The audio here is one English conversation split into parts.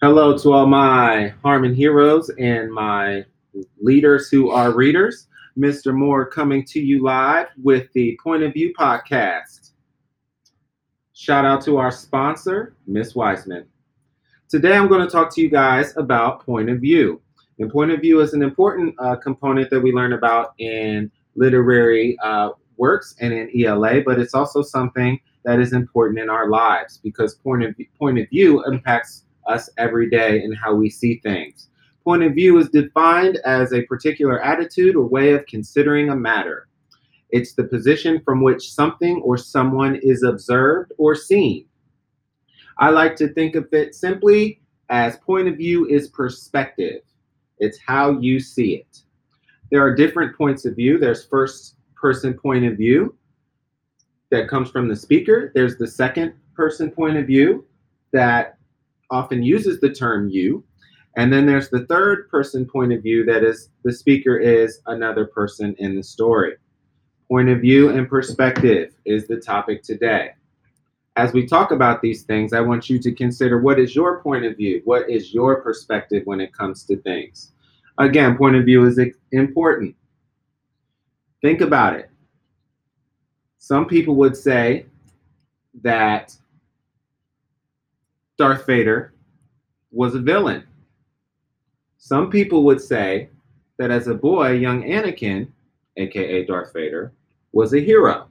Hello to all my Harmon heroes and my leaders who are readers. Mr. Moore coming to you live with the Point of View podcast. Shout out to our sponsor, Miss Wiseman. Today I'm going to talk to you guys about point of view. And point of view is an important uh, component that we learn about in literary uh, works and in ELA, but it's also something that is important in our lives because point of point of view impacts us every day and how we see things. Point of view is defined as a particular attitude or way of considering a matter. It's the position from which something or someone is observed or seen. I like to think of it simply as point of view is perspective. It's how you see it. There are different points of view. There's first person point of view that comes from the speaker. There's the second person point of view that often uses the term you. And then there's the third person point of view that is the speaker is another person in the story. Point of view and perspective is the topic today. As we talk about these things, I want you to consider what is your point of view? What is your perspective when it comes to things? Again, point of view is important. Think about it. Some people would say that Darth Vader was a villain. Some people would say that as a boy, young Anakin, aka Darth Vader, was a hero.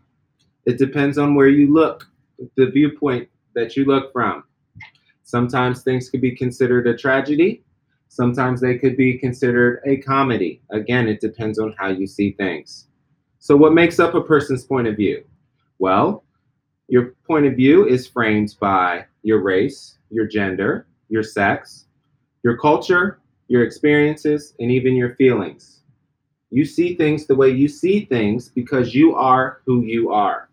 It depends on where you look, the viewpoint that you look from. Sometimes things could be considered a tragedy, sometimes they could be considered a comedy. Again, it depends on how you see things. So, what makes up a person's point of view? Well, your point of view is framed by your race, your gender, your sex, your culture, your experiences, and even your feelings. You see things the way you see things because you are who you are.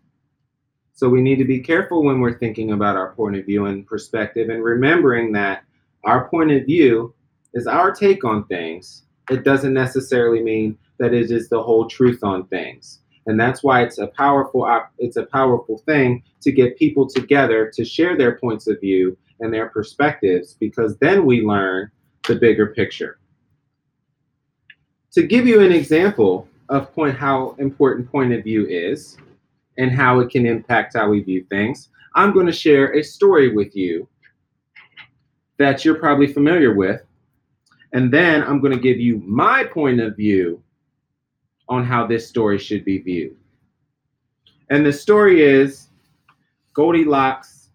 So we need to be careful when we're thinking about our point of view and perspective and remembering that our point of view is our take on things. It doesn't necessarily mean that it is the whole truth on things. And that's why it's a powerful it's a powerful thing to get people together to share their points of view and their perspectives because then we learn the bigger picture. To give you an example of point how important point of view is and how it can impact how we view things, I'm going to share a story with you that you're probably familiar with. And then I'm going to give you my point of view on how this story should be viewed. And the story is Goldilocks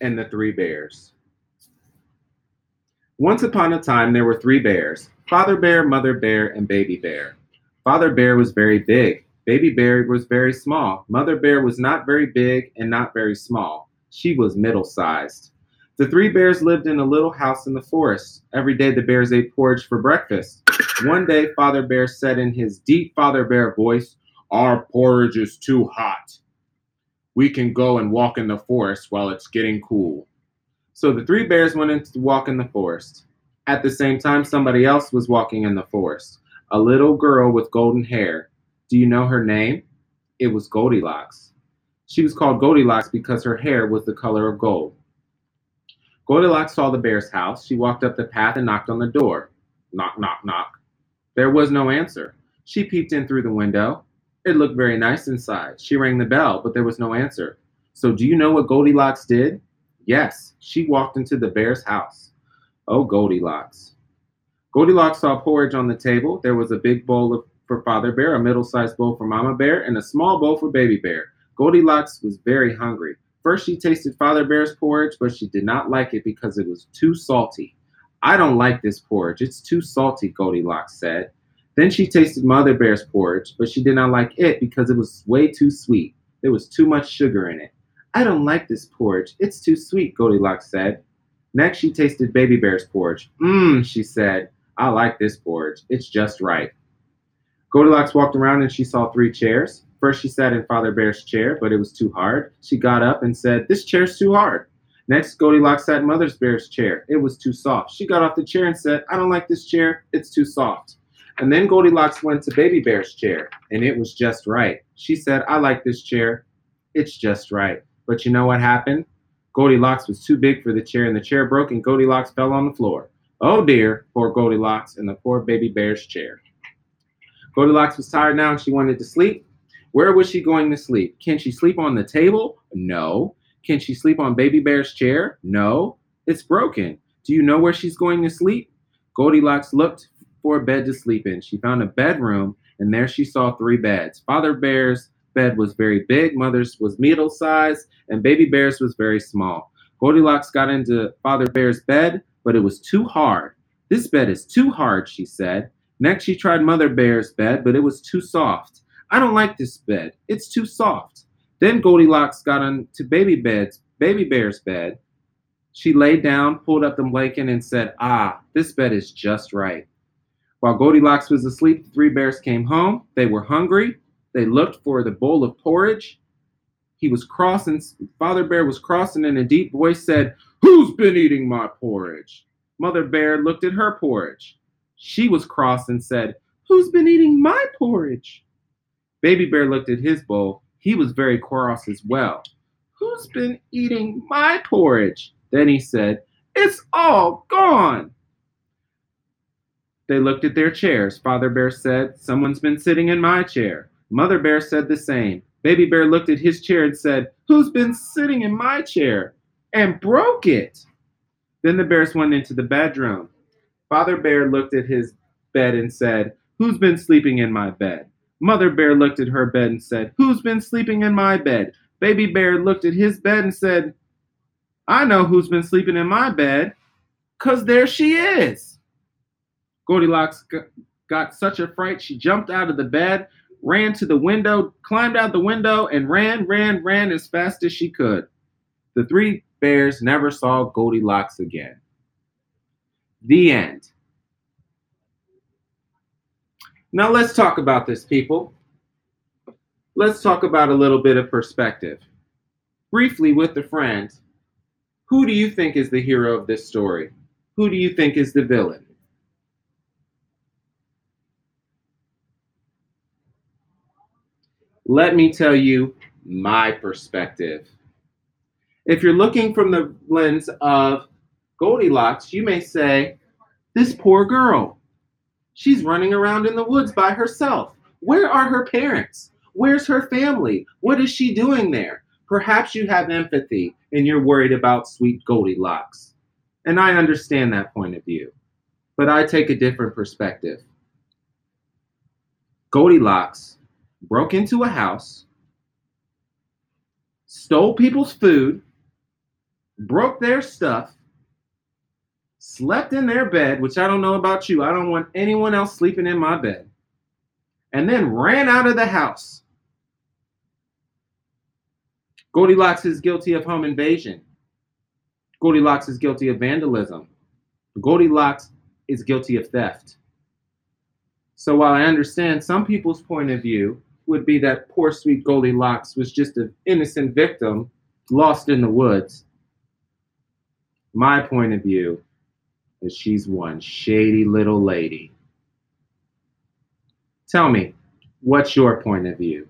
and the Three Bears. Once upon a time, there were three bears Father Bear, Mother Bear, and Baby Bear. Father Bear was very big. Baby Bear was very small. Mother Bear was not very big and not very small. She was middle sized. The three bears lived in a little house in the forest. Every day the bears ate porridge for breakfast. One day, Father Bear said in his deep Father Bear voice, Our porridge is too hot we can go and walk in the forest while it's getting cool. So the three bears went in to walk in the forest. At the same time, somebody else was walking in the forest. A little girl with golden hair. Do you know her name? It was Goldilocks. She was called Goldilocks because her hair was the color of gold. Goldilocks saw the bear's house. She walked up the path and knocked on the door. Knock, knock, knock. There was no answer. She peeped in through the window. It looked very nice inside. She rang the bell, but there was no answer. So, do you know what Goldilocks did? Yes, she walked into the bear's house. Oh, Goldilocks. Goldilocks saw porridge on the table. There was a big bowl of, for Father Bear, a middle sized bowl for Mama Bear, and a small bowl for Baby Bear. Goldilocks was very hungry. First, she tasted Father Bear's porridge, but she did not like it because it was too salty. I don't like this porridge. It's too salty, Goldilocks said. Then she tasted Mother Bear's porridge, but she did not like it because it was way too sweet. There was too much sugar in it. I don't like this porridge. It's too sweet, Goldilocks said. Next, she tasted Baby Bear's porridge. Mmm, she said. I like this porridge. It's just right. Goldilocks walked around and she saw three chairs. First, she sat in Father Bear's chair, but it was too hard. She got up and said, This chair's too hard. Next, Goldilocks sat in Mother Bear's chair. It was too soft. She got off the chair and said, I don't like this chair. It's too soft. And then Goldilocks went to Baby Bear's chair, and it was just right. She said, I like this chair. It's just right. But you know what happened? Goldilocks was too big for the chair, and the chair broke, and Goldilocks fell on the floor. Oh dear, poor Goldilocks and the poor baby bear's chair. Goldilocks was tired now and she wanted to sleep. Where was she going to sleep? Can she sleep on the table? No. Can she sleep on baby bear's chair? No. It's broken. Do you know where she's going to sleep? Goldilocks looked for a bed to sleep in. She found a bedroom, and there she saw three beds. Father Bear's bed was very big, Mother's was middle sized, and Baby Bear's was very small. Goldilocks got into Father Bear's bed, but it was too hard. This bed is too hard, she said. Next, she tried Mother Bear's bed, but it was too soft. I don't like this bed. It's too soft. Then Goldilocks got into Baby Bed's Baby Bear's bed. She laid down, pulled up the blanket, and said, Ah, this bed is just right. While Goldilocks was asleep, the three bears came home. They were hungry. They looked for the bowl of porridge. He was crossing, Father Bear was crossing in a deep voice said, Who's been eating my porridge? Mother Bear looked at her porridge. She was cross and said, Who's been eating my porridge? Baby Bear looked at his bowl. He was very cross as well. Who's been eating my porridge? Then he said, It's all gone. They looked at their chairs. Father Bear said, Someone's been sitting in my chair. Mother Bear said the same. Baby Bear looked at his chair and said, Who's been sitting in my chair? And broke it. Then the bears went into the bedroom. Father Bear looked at his bed and said, Who's been sleeping in my bed? Mother Bear looked at her bed and said, Who's been sleeping in my bed? Baby Bear looked at his bed and said, I know who's been sleeping in my bed, because there she is. Goldilocks got such a fright, she jumped out of the bed, ran to the window, climbed out the window, and ran, ran, ran as fast as she could. The three bears never saw Goldilocks again. The end. Now let's talk about this, people. Let's talk about a little bit of perspective. Briefly, with the friends, who do you think is the hero of this story? Who do you think is the villain? Let me tell you my perspective. If you're looking from the lens of Goldilocks, you may say, This poor girl. She's running around in the woods by herself. Where are her parents? Where's her family? What is she doing there? Perhaps you have empathy and you're worried about sweet Goldilocks. And I understand that point of view. But I take a different perspective. Goldilocks broke into a house, stole people's food, broke their stuff, slept in their bed, which I don't know about you. I don't want anyone else sleeping in my bed, and then ran out of the house. Goldilocks is guilty of home invasion. Goldilocks is guilty of vandalism. Goldilocks is guilty of theft. So while I understand some people's point of view would be that poor sweet Goldilocks was just an innocent victim lost in the woods, my point of view is she's one shady little lady. Tell me, what's your point of view?